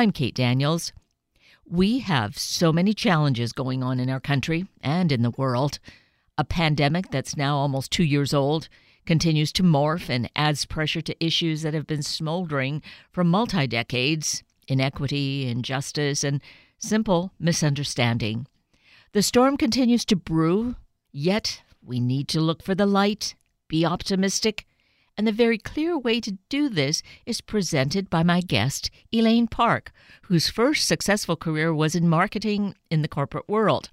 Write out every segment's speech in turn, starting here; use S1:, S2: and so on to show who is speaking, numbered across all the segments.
S1: I'm Kate Daniels. We have so many challenges going on in our country and in the world. A pandemic that's now almost two years old continues to morph and adds pressure to issues that have been smoldering for multi decades inequity, injustice, and simple misunderstanding. The storm continues to brew, yet we need to look for the light, be optimistic, and the very clear way to do this is presented by my guest, Elaine Park, whose first successful career was in marketing in the corporate world.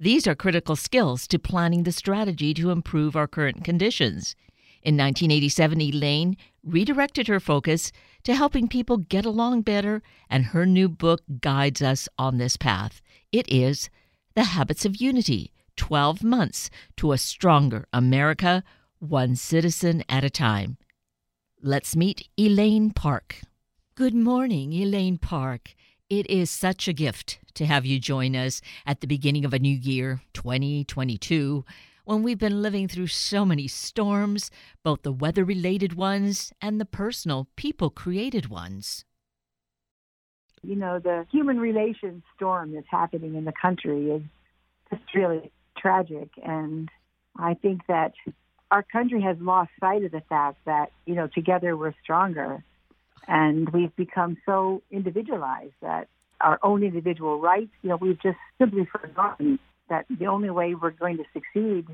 S1: These are critical skills to planning the strategy to improve our current conditions. In 1987, Elaine redirected her focus to helping people get along better, and her new book guides us on this path. It is The Habits of Unity 12 Months to a Stronger America, One Citizen at a Time. Let's meet Elaine Park. Good morning, Elaine Park. It is such a gift to have you join us at the beginning of a new year, 2022 when we've been living through so many storms, both the weather related ones and the personal, people created ones.
S2: You know, the human relations storm that's happening in the country is just really tragic. And I think that our country has lost sight of the fact that, you know, together we're stronger. And we've become so individualized that our own individual rights, you know, we've just simply forgotten that the only way we're going to succeed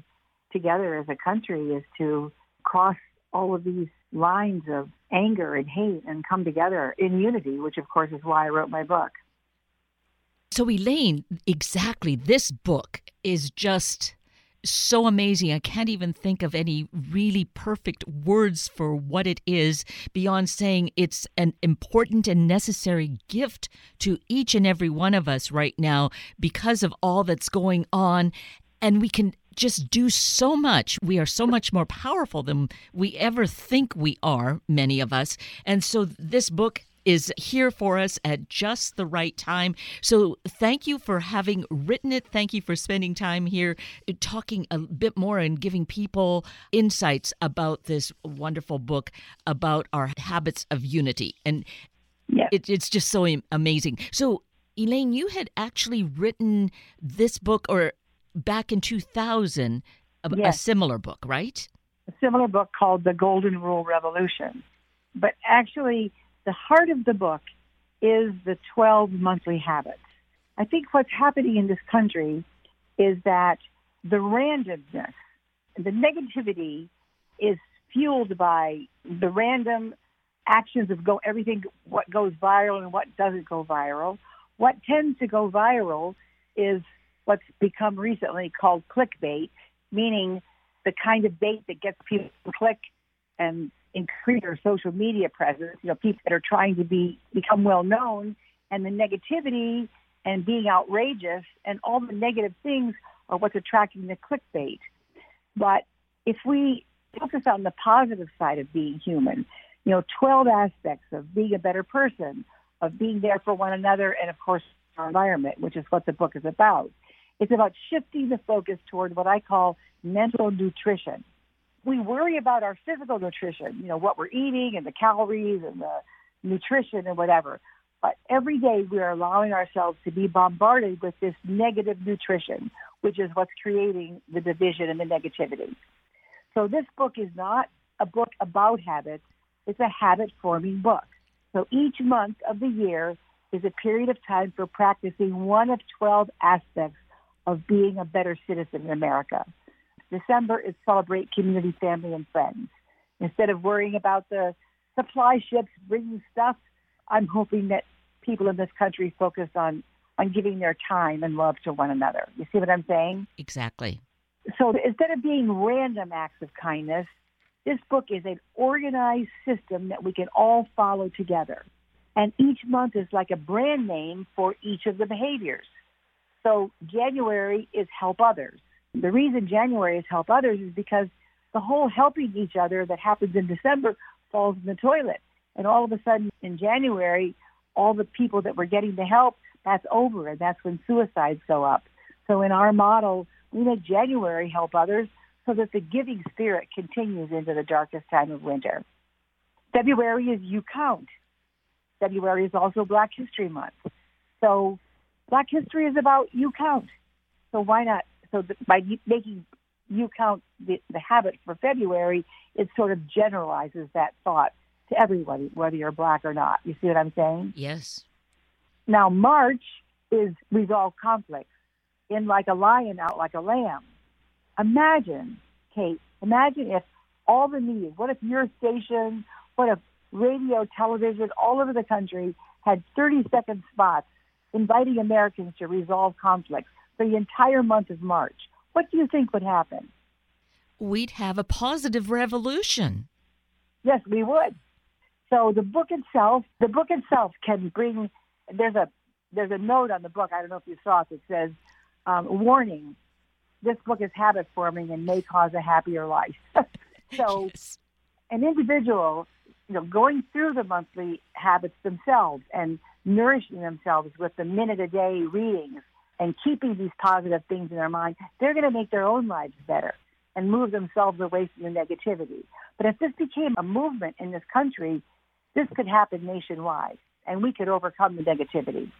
S2: together as a country is to cross all of these lines of anger and hate and come together in unity, which of course is why I wrote my book.
S1: So, Elaine, exactly, this book is just so amazing. I can't even think of any really perfect words for what it is beyond saying it's an important and necessary gift to each and every one of us right now because of all that's going on. And we can just do so much. We are so much more powerful than we ever think we are, many of us. And so this book is here for us at just the right time. So thank you for having written it. Thank you for spending time here uh, talking a bit more and giving people insights about this wonderful book about our habits of unity. And
S2: yeah.
S1: it, it's just so amazing. So Elaine, you had actually written this book or back in 2000 a, yes. a similar book, right?
S2: A similar book called The Golden Rule Revolution. But actually the heart of the book is the 12 monthly habits. I think what's happening in this country is that the randomness, the negativity is fueled by the random actions of go everything what goes viral and what doesn't go viral. What tends to go viral is what's become recently called clickbait, meaning the kind of bait that gets people to click and increase their social media presence, you know, people that are trying to be become well known and the negativity and being outrageous and all the negative things are what's attracting the clickbait. But if we focus on the positive side of being human, you know, 12 aspects of being a better person, of being there for one another, and of course, our environment, which is what the book is about. It's about shifting the focus toward what I call mental nutrition we worry about our physical nutrition, you know, what we're eating and the calories and the nutrition and whatever. But every day we are allowing ourselves to be bombarded with this negative nutrition, which is what's creating the division and the negativity. So this book is not a book about habits. It's a habit forming book. So each month of the year is a period of time for practicing one of 12 aspects of being a better citizen in America. December is celebrate community, family, and friends. Instead of worrying about the supply ships bringing stuff, I'm hoping that people in this country focus on on giving their time and love to one another. You see what I'm saying?
S1: Exactly.
S2: So instead of being random acts of kindness, this book is an organized system that we can all follow together. And each month is like a brand name for each of the behaviors. So January is help others. The reason January is help others is because the whole helping each other that happens in December falls in the toilet. And all of a sudden in January, all the people that were getting the help, that's over. And that's when suicides go up. So in our model, we make January help others so that the giving spirit continues into the darkest time of winter. February is you count. February is also Black History Month. So Black History is about you count. So why not? So by making you count the, the habit for February, it sort of generalizes that thought to everybody, whether you're black or not. You see what I'm saying?
S1: Yes.
S2: Now, March is resolve conflicts. In like a lion, out like a lamb. Imagine, Kate, imagine if all the media, what if your station, what if radio, television, all over the country had 30 second spots inviting Americans to resolve conflicts the entire month of March? What do you think would happen?
S1: We'd have a positive revolution.
S2: Yes, we would. So the book itself, the book itself can bring. There's a there's a note on the book. I don't know if you saw it that says, um, "Warning: This book is habit forming and may cause a happier life." so,
S1: Yes.
S2: an individual, you know, going through the monthly habits themselves and nourishing themselves with the minute a day readings and keeping these positive things in their mind, they're going to make their own lives better and move themselves away from the negativity. But if this became a movement in this country, this could happen nationwide and we could overcome the negativity.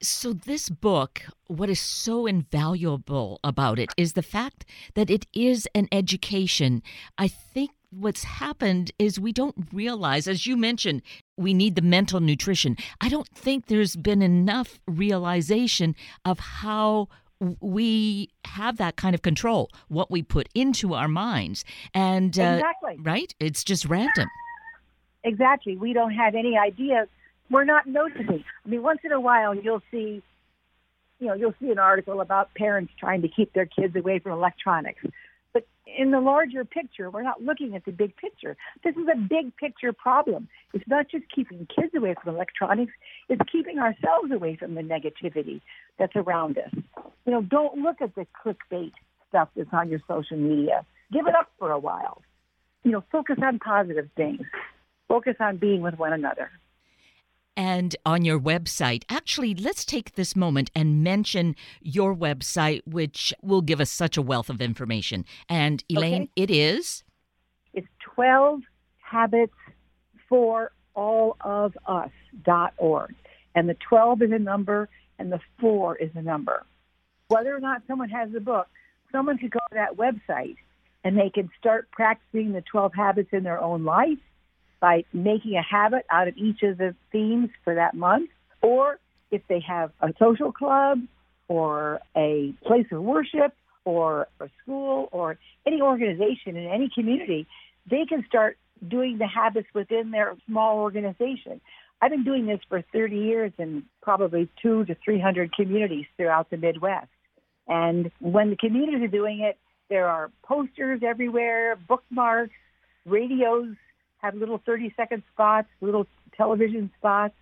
S1: So, this book, what is so invaluable about it is the fact that it is an education. I think what's happened is we don't realize, as you mentioned, we need the mental nutrition. I don't think there's been enough realization of how we have that kind of control, what we put into our minds. And, uh,
S2: exactly.
S1: right? It's just random.
S2: Exactly. We don't have any idea. We're not noticing. I mean, once in a while, you'll see, you know, you'll see an article about parents trying to keep their kids away from electronics. But in the larger picture, we're not looking at the big picture. This is a big picture problem. It's not just keeping kids away from electronics, it's keeping ourselves away from the negativity that's around us. You know, don't look at the clickbait stuff that's on your social media. Give it up for a while. You know, focus on positive things. Focus on being with one another.
S1: And on your website. Actually, let's take this moment and mention your website, which will give us such a wealth of information. And Elaine,
S2: Okay.
S1: it is
S2: It's 12 habits for all of us.org. And the 12 is a number and the 4 is a number. Whether or not someone has the book, someone could go to that website and they can start practicing the 12 habits in their own life by making a habit out of each of the themes for that month. Or if they have a social club or a place of worship or a school or any organization in any community, they can start doing the habits within their small organization. I've been doing this for 30 years in probably two to 300 communities throughout the Midwest. And when the communities are doing it, there are posters everywhere, bookmarks, radios have little 30 second spots, little television spots.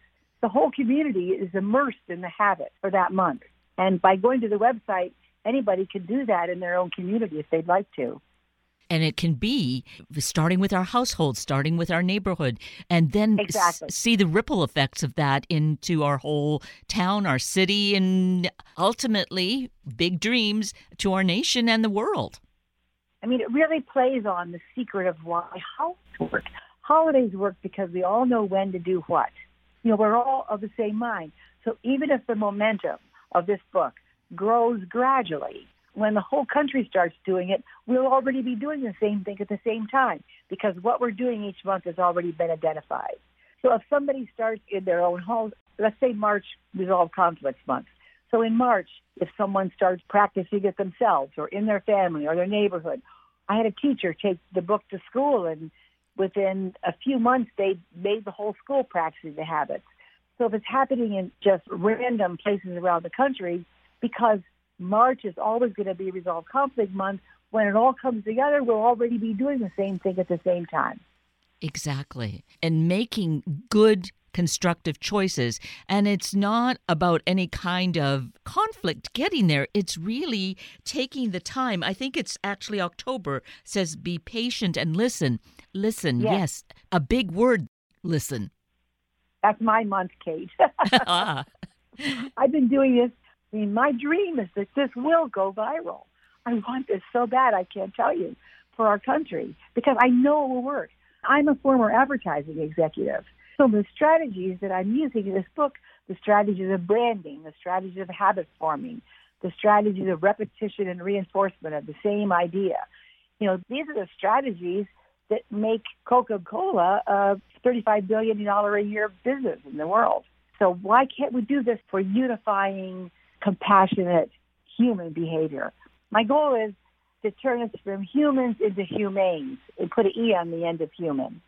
S2: The whole community is immersed in the habit for that month. And by going to the website, anybody can do that in their own community if they'd like to.
S1: and it can be starting with our household, starting with our neighborhood, and then s- see the ripple effects of that into our whole town, our city, and ultimately big dreams to our nation and the world.
S2: I mean, it really plays on the secret of why holidays work. Holidays work because we all know when to do what. You know, we're all of the same mind. So even if the momentum of this book grows gradually, when the whole country starts doing it, we'll already be doing the same thing at the same time because what we're doing each month has already been identified. So if somebody starts in their own home, let's say March Resolve Conflicts Month. So in March, if someone starts practicing it themselves or in their family or their neighborhood, I had a teacher take the book to school and within a few months they made the whole school practicing the habits. So if it's happening in just random places around the country, because March is always going to be Resolve Conflict Month, when it all comes together, we'll already be doing the same thing at the same time.
S1: Exactly. And making good constructive choices. And it's not about any kind of conflict getting there. It's really taking the time. I think it's actually October says be patient and listen. Listen,
S2: Yes.
S1: yes. A big word, listen.
S2: That's my month, Kate.
S1: Ah,
S2: I've been doing this. I mean, my dream is that this will go viral. I want this so bad, I can't tell you, for our country because I know it will work. I'm a former advertising executive. So the strategies that I'm using in this book, the strategies of branding, the strategies of habit forming, the strategies of repetition and reinforcement of the same idea. You know, these are the strategies that make Coca-Cola a $35 billion a year business in the world. So why can't we do this for unifying, compassionate human behavior? My goal is to turn us from humans into humanes and put an E on the end of human.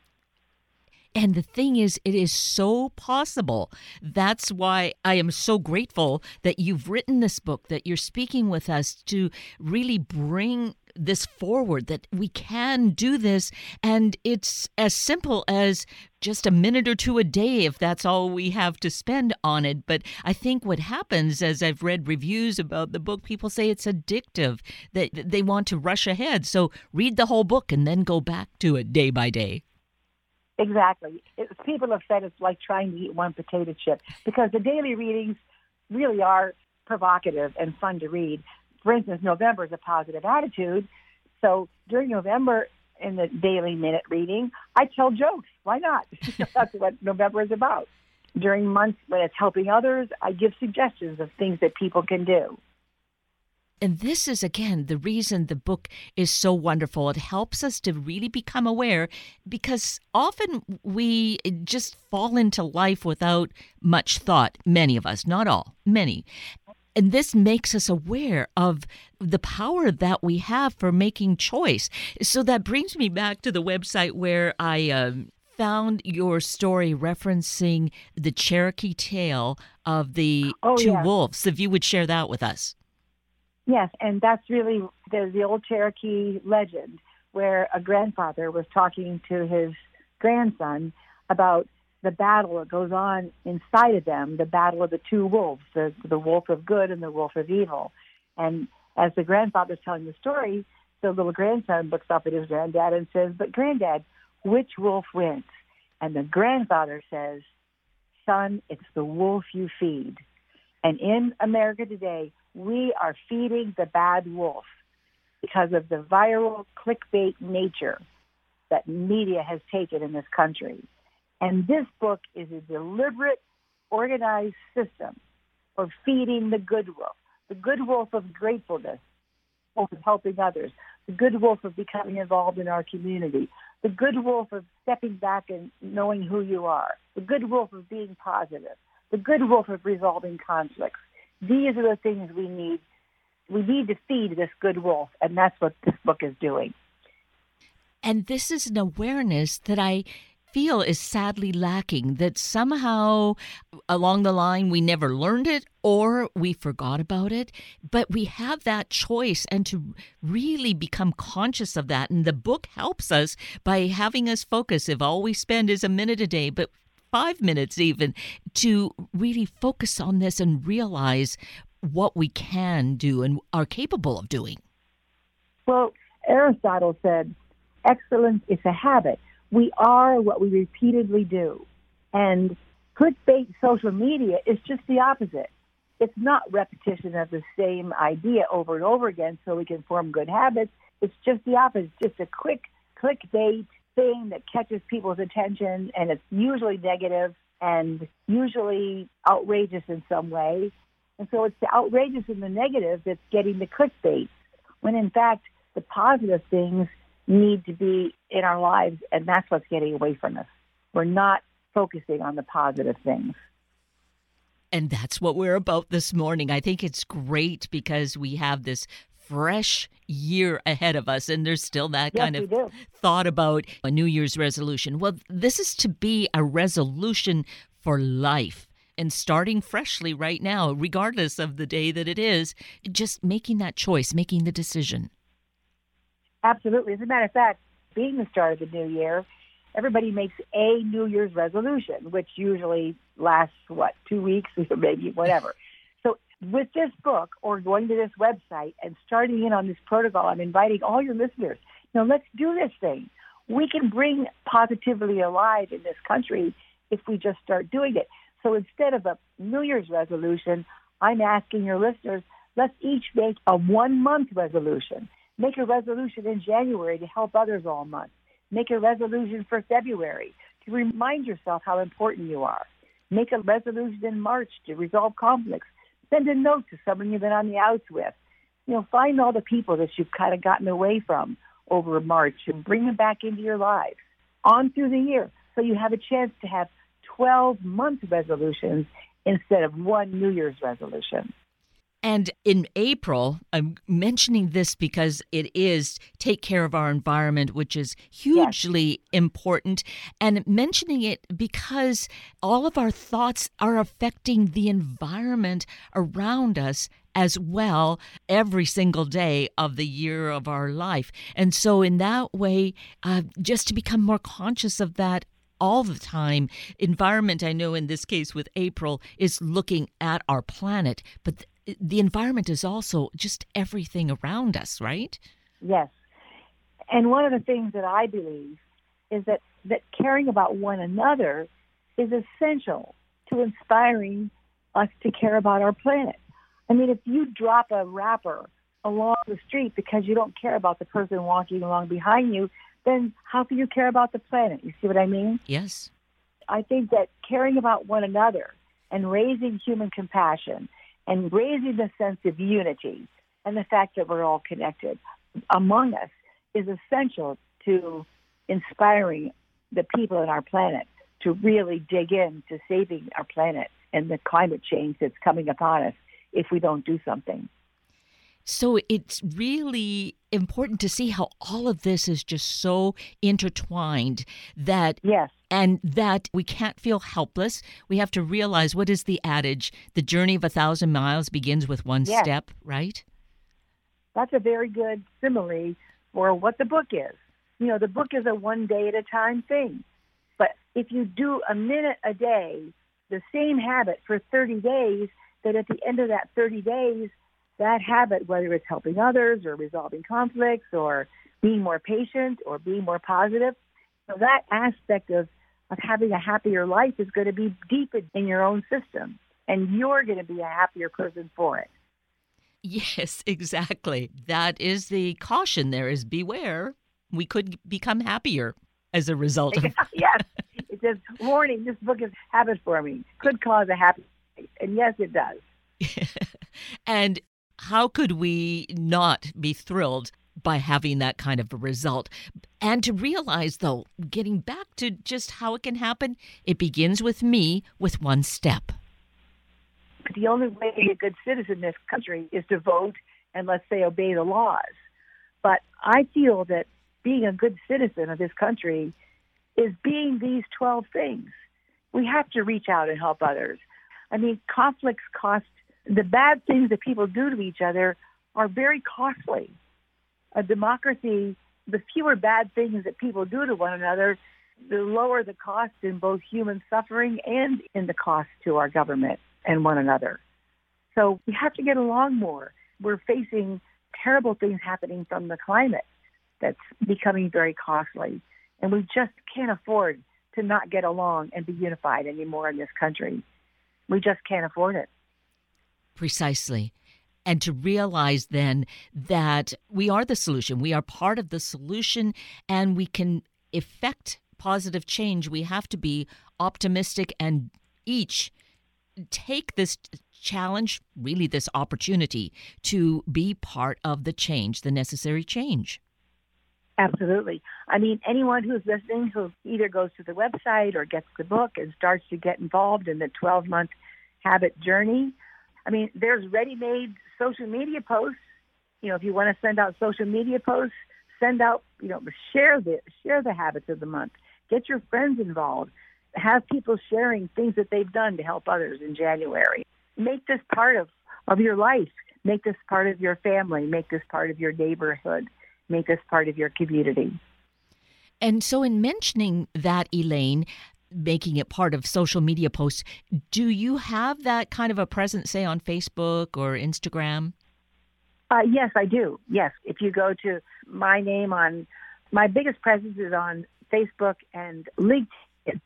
S1: And the thing is, it is so possible. That's why I am so grateful that you've written this book, that you're speaking with us to really bring this forward that we can do this. And it's as simple as just a minute or two a day if that's all we have to spend on it. But i think what happens as i've read reviews about the book people say it's addictive that they want to rush ahead. So read the whole book and then go back to it day by day
S2: Exactly. It, people have said it's like trying to eat one potato chip because the daily readings really are provocative and fun to read. For instance, November is a positive attitude. So during November in the daily minute reading, I tell jokes. Why not? That's what November is about. During months when it's helping others, I give suggestions of things that people can do.
S1: And this is, again, the reason the book is so wonderful. It helps us to really become aware because often we just fall into life without much thought. Many of us, not all, many. And this makes us aware of the power that we have for making choice. So that brings me back to the website where I. Um, found your story referencing the Cherokee tale of the
S2: oh,
S1: two
S2: yeah.
S1: wolves. If you would share that with us.
S2: Yes, and that's really the, the old Cherokee legend where a grandfather was talking to his grandson about the battle that goes on inside of them, the battle of the two wolves, the, the wolf of good and the wolf of evil. And as the grandfather's telling the story, the little grandson looks up at his granddad and says, But granddad, which wolf wins? And the grandfather says, Son, it's the wolf you feed. And in America today, we are feeding the bad wolf because of the viral clickbait nature that media has taken in this country. And this book is a deliberate, organized system for feeding the good wolf, the good wolf of gratefulness, of helping others, the good wolf of becoming involved in our community, the good wolf of stepping back and knowing who you are, the good wolf of being positive, the good wolf of resolving conflicts. These are the things we need. We need to feed this good wolf, and that's what this book is doing.
S1: And this is an awareness that I feel is sadly lacking that somehow along the line we never learned it or we forgot about it but we have that choice and to really become conscious of that and the book helps us by having us focus if all we spend is a minute a day but five minutes even to really focus on this and realize what we can do and are capable of doing.
S2: Well, Aristotle said, excellence is a habit. We are what we repeatedly do. And clickbait social media is just the opposite. It's not repetition of the same idea over and over again so we can form good habits. It's just the opposite. It's just a quick clickbait thing that catches people's attention, and it's usually negative and usually outrageous in some way. And so it's the outrageous and the negative that's getting the clickbait, when in fact the positive things need to be in our lives, and that's what's getting away from us. We're not focusing on the positive things.
S1: And that's what we're about this morning. I think it's great because we have this fresh year ahead of us and there's still that
S2: yes,
S1: kind of
S2: do.
S1: thought about a new year's resolution. Well this is to be a resolution for life and starting freshly right now regardless of the day that it is just making that choice making the decision.
S2: Absolutely. As a matter of fact being the start of the new year everybody makes a new year's resolution which usually lasts what two weeks or maybe whatever with this book or going to this website and starting in on this protocol, I'm inviting all your listeners. Now let's do this thing. We can bring positively alive in this country if we just start doing it. So instead of a New Year's resolution, I'm asking your listeners, let's each make a one month resolution. Make a resolution in January to help others all month. Make a resolution for February to remind yourself how important you are. Make a resolution in March to resolve conflicts. Send a note to someone you've been on the outs with. You know, find all the people that you've kind of gotten away from over March and bring them back into your lives on through the year. So you have a chance to have 12 month resolutions instead of one New Year's resolution.
S1: And in April, I'm mentioning this because it is take care of our environment, which is hugely yes. important. And mentioning it because all of our thoughts are affecting the environment around us as well every single day of the year of our life. And so, in that way, uh, just to become more conscious of that all the time. Environment, I know in this case with April, is looking at our planet, but the environment is also just everything around us, right?
S2: Yes. And one of the things that I believe is that, that caring about one another is essential to inspiring us to care about our planet. I mean, if you drop a wrapper along the street because you don't care about the person walking along behind you, then how can you care about the planet? You see what I mean?
S1: Yes.
S2: I think that caring about one another and raising human compassion and raising the sense of unity and the fact that we're all connected among us is essential to inspiring the people on our planet to really dig in to saving our planet and the climate change that's coming upon us if we don't do something.
S1: So it's really important to see how all of this is just so intertwined that
S2: yes
S1: and that we can't feel helpless. We have to realize what is the adage? The journey of a thousand miles begins with one yes. step, right?
S2: That's a very good simile for what the book is. You know, the book is a one day at a time thing. But if you do a minute a day, the same habit for 30 days, that at the end of that 30 days, that habit, whether it's helping others or resolving conflicts or being more patient or being more positive, so that aspect of, of having a happier life is going to be deep in your own system, and you're going to be a happier person for it.
S1: Yes, exactly. That is the caution there is beware. We could become happier as a result of
S2: Yes. It says, warning, this book is habit forming. Could cause a happy and yes it does.
S1: and how could we not be thrilled by having that kind of a result? And to realize, though, getting back to just how it can happen, it begins with me with one step.
S2: The only way to be a good citizen in this country is to vote and, let's say, obey the laws. But I feel that being a good citizen of this country is being these 12 things. We have to reach out and help others. I mean, conflicts cost the bad things that people do to each other are very costly. A democracy, the fewer bad things that people do to one another, the lower the cost in both human suffering and in the cost to our government and one another. So we have to get along more. We're facing terrible things happening from the climate that's becoming very costly. And we just can't afford to not get along and be unified anymore in this country. We just can't afford it.
S1: Precisely. And to realize then that we are the solution, we are part of the solution, and we can effect positive change. We have to be optimistic and each take this challenge, really, this opportunity to be part of the change, the necessary change.
S2: Absolutely. I mean, anyone who's listening who either goes to the website or gets the book and starts to get involved in the 12 month habit journey, I mean, there's ready-made social media posts. You know, if you want to send out social media posts, send out, you know, share the share the habits of the month. Get your friends involved. Have people sharing things that they've done to help others in January. Make this part of, of your life. Make this part of your family. Make this part of your neighborhood. Make this part of your community.
S1: And so, in mentioning that, Elaine, making it part of social media posts. Do you have that kind of a presence, say, on Facebook or Instagram?
S2: Uh, yes, I do. Yes. If you go to my name on, my biggest presence is on Facebook and LinkedIn.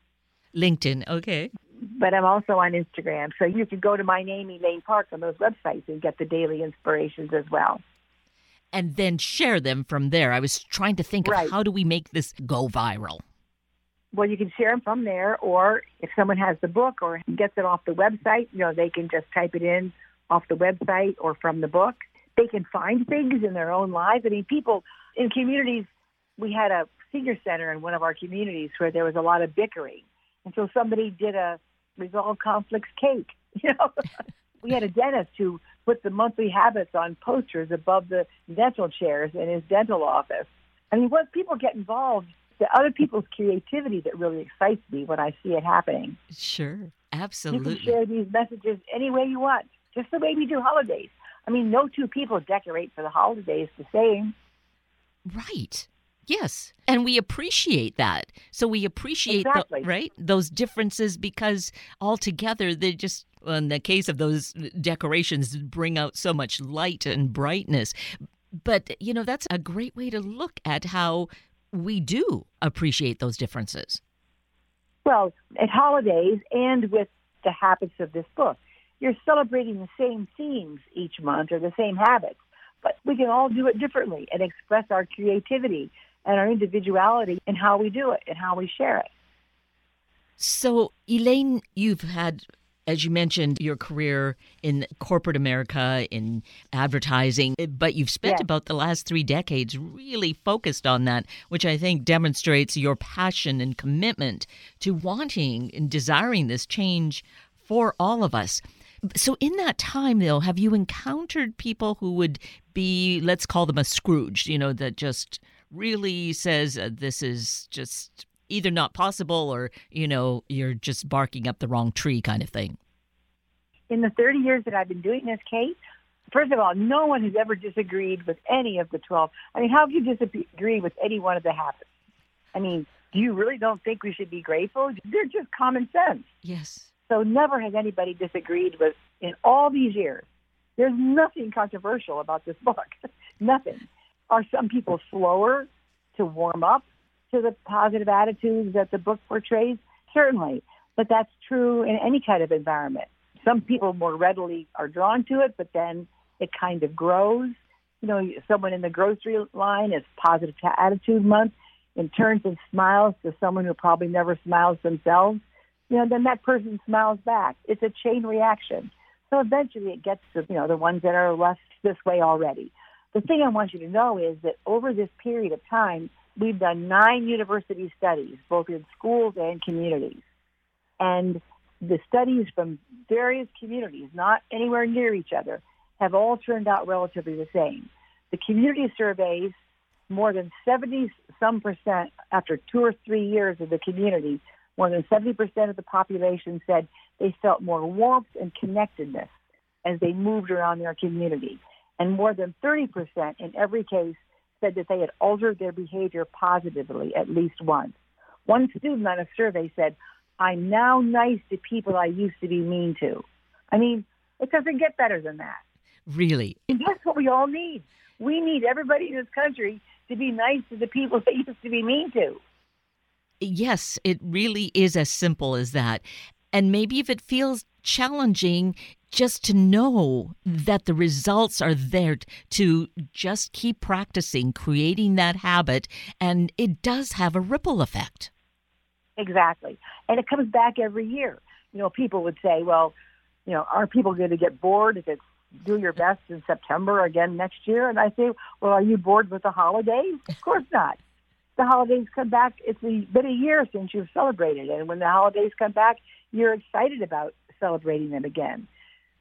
S1: LinkedIn, okay.
S2: But I'm also on Instagram. So you can go to my name, Elaine Park, on those websites and get the daily inspirations as well.
S1: And then share them from there. I was trying to think
S2: right.
S1: of how do we make this go viral?
S2: Well, you can share them from there, or if someone has the book or gets it off the website, you know, they can just type it in off the website or from the book. They can find things in their own lives. I mean, people in communities, we had a senior center in one of our communities where there was a lot of bickering. And so somebody did a resolve conflicts cake. You know, we had a dentist who put the monthly habits on posters above the dental chairs in his dental office. I mean, once people get involved, the other people's creativity that really excites me when I see it happening.
S1: Sure, absolutely.
S2: You can share these messages any way you want, just the way we do holidays. I mean, no two people decorate for the holidays the same.
S1: Right. Yes, and we appreciate that. So we appreciate
S2: exactly.
S1: the, right those differences because altogether they just in the case of those decorations bring out so much light and brightness. But you know that's a great way to look at how we do appreciate those differences.
S2: Well, at holidays and with the habits of this book, you're celebrating the same themes each month or the same habits, but we can all do it differently and express our creativity and our individuality in how we do it and how we share it.
S1: So, Elaine, you've had as you mentioned, your career in corporate America, in advertising, but you've spent about the last three decades really focused on that, which I think demonstrates your passion and commitment to wanting and desiring this change for all of us. So, in that time, though, have you encountered people who would be, let's call them a Scrooge, you know, that just really says uh, this is just either not possible or, you know, you're just barking up the wrong tree kind of thing?
S2: In the 30 years that I've been doing this kate first of all, no one has ever disagreed with any of the 12. I mean, how can you disagree with any one of the habits? I mean, do you really don't think we should be grateful? They're just common sense.
S1: Yes.
S2: So never has anybody disagreed with in all these years. There's nothing controversial about this book. nothing. Are some people slower to warm up to the positive attitudes that the book portrays? Certainly. But that's true in any kind of environment. Some people more readily are drawn to it, but then it kind of grows. You know, someone in the grocery line is positive attitude month and turns and smiles to someone who probably never smiles themselves. You know, then that person smiles back. It's a chain reaction. So eventually it gets to, you know, the ones that are less this way already. The thing I want you to know is that over this period of time, we've done nine university studies, both in schools and communities. And the studies from various communities, not anywhere near each other, have all turned out relatively the same. The community surveys, more than 70 some percent after two or three years of the community, more than 70% of the population said they felt more warmth and connectedness as they moved around their community. And more than 30% in every case said that they had altered their behavior positively at least once. One student on a survey said, I'm now nice to people I used to be mean to. I mean, it doesn't get better than that.
S1: Really?
S2: And that's what we all need. We need everybody in this country to be nice to the people they used to be mean to.
S1: Yes, it really is as simple as that. And maybe if it feels challenging, just to know mm. that the results are there to just keep practicing, creating that habit, and it does have a ripple effect.
S2: Exactly. And it comes back every year. You know, people would say, well, you know, are people going to get bored if it's do your best in September again next year? And I say, well, are you bored with the holidays? Of course not. The holidays come back. It's been a year since you've celebrated. And when the holidays come back, you're excited about celebrating them again.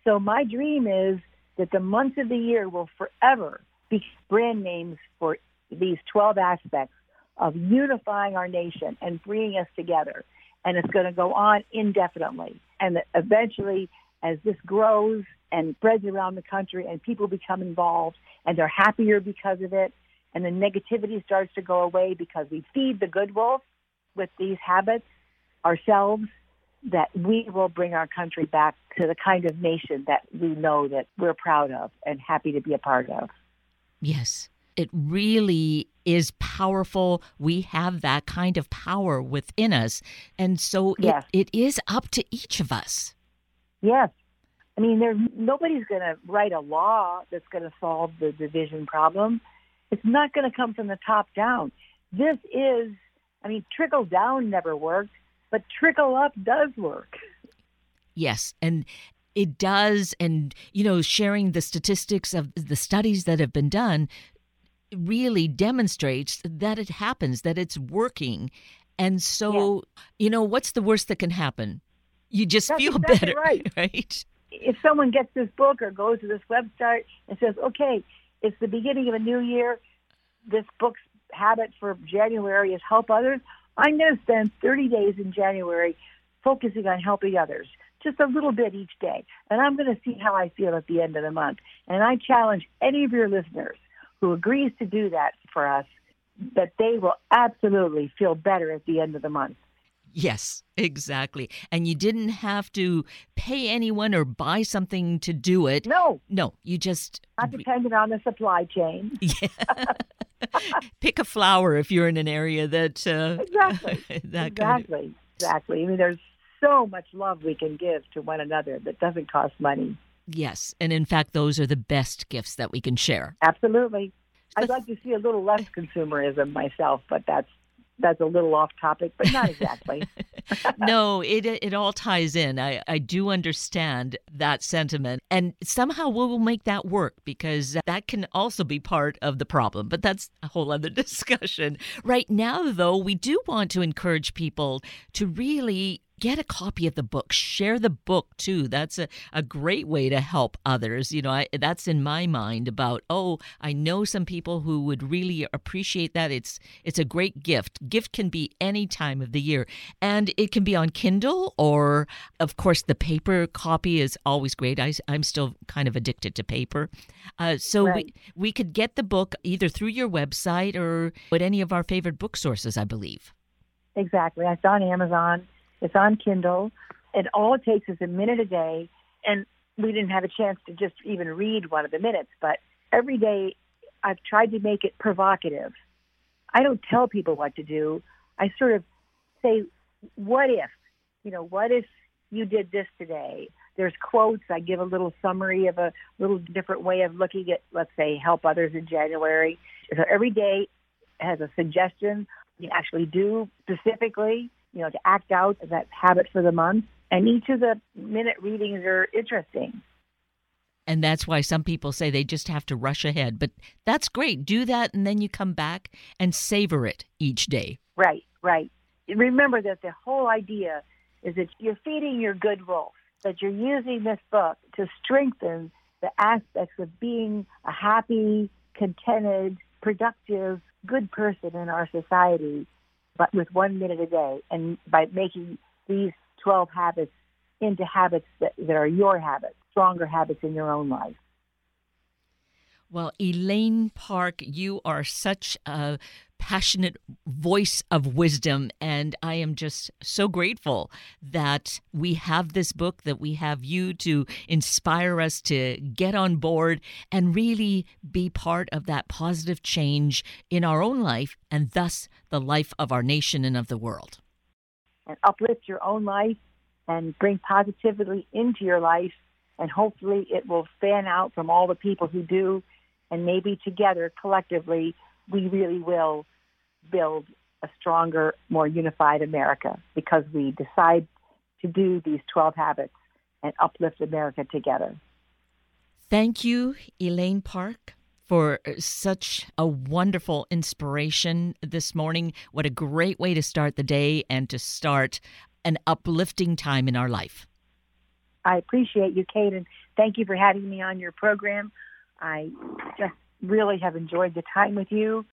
S2: So my dream is that the months of the year will forever be brand names for these 12 aspects of unifying our nation and bringing us together. And it's going to go on indefinitely. And eventually, as this grows and spreads around the country and people become involved and they're happier because of it, and the negativity starts to go away because we feed the good wolf with these habits ourselves, that we will bring our country back to the kind of nation that we know that we're proud of and happy to be a part of.
S1: Yes, it really is powerful. We have that kind of power within us. And so
S2: yes.
S1: it, it is up to each of us.
S2: Yes. I mean, there's nobody's going to write a law that's going to solve the division problem. It's not going to come from the top down. This is I mean, trickle down never worked, but trickle up does work.
S1: Yes, and it does and you know sharing the statistics of the studies that have been done really demonstrates that it happens that it's working and so yeah. you know what's the worst that can happen you just
S2: That's
S1: feel
S2: exactly
S1: better
S2: right.
S1: right
S2: if someone gets this book or goes to this website and says okay it's the beginning of a new year this book's habit for january is help others i'm going to spend 30 days in january focusing on helping others just a little bit each day. And I'm going to see how I feel at the end of the month. And I challenge any of your listeners who agrees to do that for us that they will absolutely feel better at the end of the month.
S1: Yes, exactly. And you didn't have to pay anyone or buy something to do it.
S2: No.
S1: No, you just.
S2: Not dependent on the supply chain.
S1: Yeah. Pick a flower if you're in an area that.
S2: Uh, exactly.
S1: that
S2: exactly.
S1: Kind
S2: of... Exactly. I mean, there's so much love we can give to one another that doesn't cost money.
S1: Yes. And in fact, those are the best gifts that we can share.
S2: Absolutely. I'd like to see a little less consumerism myself, but that's that's a little off topic, but not exactly.
S1: no, it it all ties in. I, I do understand that sentiment, and somehow we will make that work because that can also be part of the problem. But that's a whole other discussion. Right now, though, we do want to encourage people to really get a copy of the book. Share the book too. That's a, a great way to help others. You know I, that's in my mind about oh i know some people who would really appreciate that. It's it's a great gift. Gift can be any time of the year. And it can be on kindle or of course the paper copy is always great. I, i'm still kind of addicted to paper. Uh, so
S2: right.
S1: we, we could get the book either through your website or at any of our favorite book sources i believe.
S2: Exactly. It's on amazon it's on Kindle, and all it takes is a minute a day. And we didn't have a chance to just even read one of the minutes, but every day I've tried to make it provocative. I don't tell people what to do. I sort of say, what if? You know, what if you did this today? There's quotes. I give a little summary of a little different way of looking at, let's say, help others in January. So every day has a suggestion you actually do specifically you know, to act out that habit for the month. And each of the minute readings are interesting.
S1: And that's why some people say they just have to rush ahead. But that's great. Do that, and then you come back and savor it each day.
S2: Right, right. Remember that the whole idea is that you're feeding your good wolf, that you're using this book to strengthen the aspects of being a happy, contented, productive, good person in our society but with one minute a day, and by making these 12 habits into habits that, that are your habits, stronger habits in your own life.
S1: Well, Elaine Park, you are such a passionate voice of wisdom. And I am just so grateful that we have this book, that we have you to inspire us to get on board and really be part of that positive change in our own life and thus the life of our nation and of the world.
S2: And uplift your own life and bring positivity into your life. And hopefully it will fan out from all the people who do. And maybe together, collectively, we really will build a stronger, more unified America because we decide to do these 12 habits and uplift America together.
S1: Thank you, Elaine Park, for uh, such a wonderful inspiration this morning. What a great way to start the day and to start an uplifting time in our life.
S2: I appreciate you, Kate, and thank you for having me on your program. I just really have enjoyed the time with you.